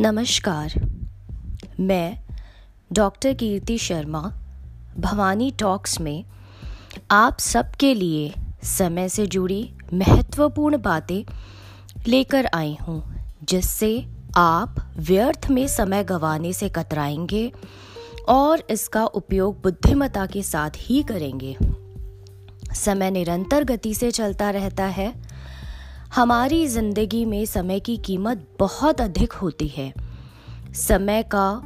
नमस्कार। मैं doctor Kirti Sharma, Bhavani talks में आप सबके लिए समय से जुड़ी महत्वपूर्ण बातें लेकर आई हूँ, जिससे आप व्यर्थ में समय गंवाने से कतराएँगे और इसका उपयोग बुद्धिमता के साथ ही करेंगे। समय निरंतर गति से चलता रहता है हमारी ज़िंदगी में समय की कीमत बहुत अधिक होती है। समय का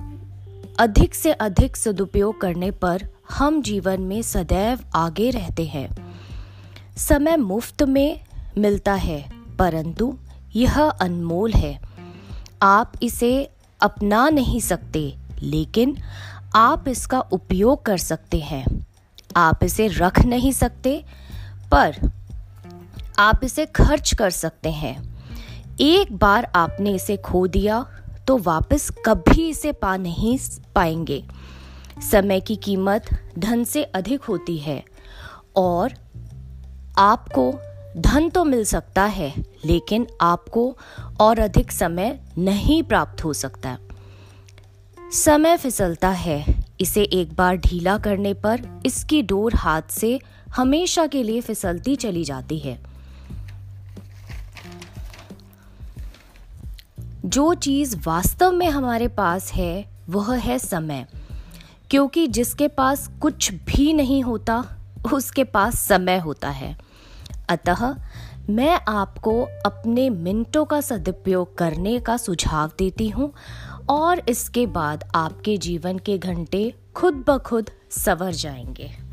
अधिक से अधिक सदुपयोग करने पर हम जीवन में सदैव आगे रहते हैं। समय मुफ़्त में मिलता है, परंतु यह अनमोल है। आप इसे अपना नहीं सकते, लेकिन आप इसका उपयोग कर सकते हैं। आप इसे रख नहीं सकते, पर आप इसे खर्च कर सकते हैं। एक बार आपने इसे खो दिया तो वापस कभी इसे पा नहीं पाएँगे। समय की कीमत धन से अधिक होती है और आपको धन तो मिल सकता है, लेकिन आपको और अधिक समय नहीं प्राप्त हो सकता। समय फिसलता है, इसे एक बार ढीला करने पर इसकी डोर हाथ से हमेशा के लिए फिसलती चली जाती है। जो चीज़ वास्तव में हमारे पास है, वह है समय। क्योंकि जिसके पास कुछ भी नहीं होता, उसके पास समय होता है। अतः मैं आपको अपने मिनटों का सदुपयोग करने का सुझाव देती हूँ और इसके बाद आपके जीवन के घंटे खुद ब खुद सवर जाएँगे।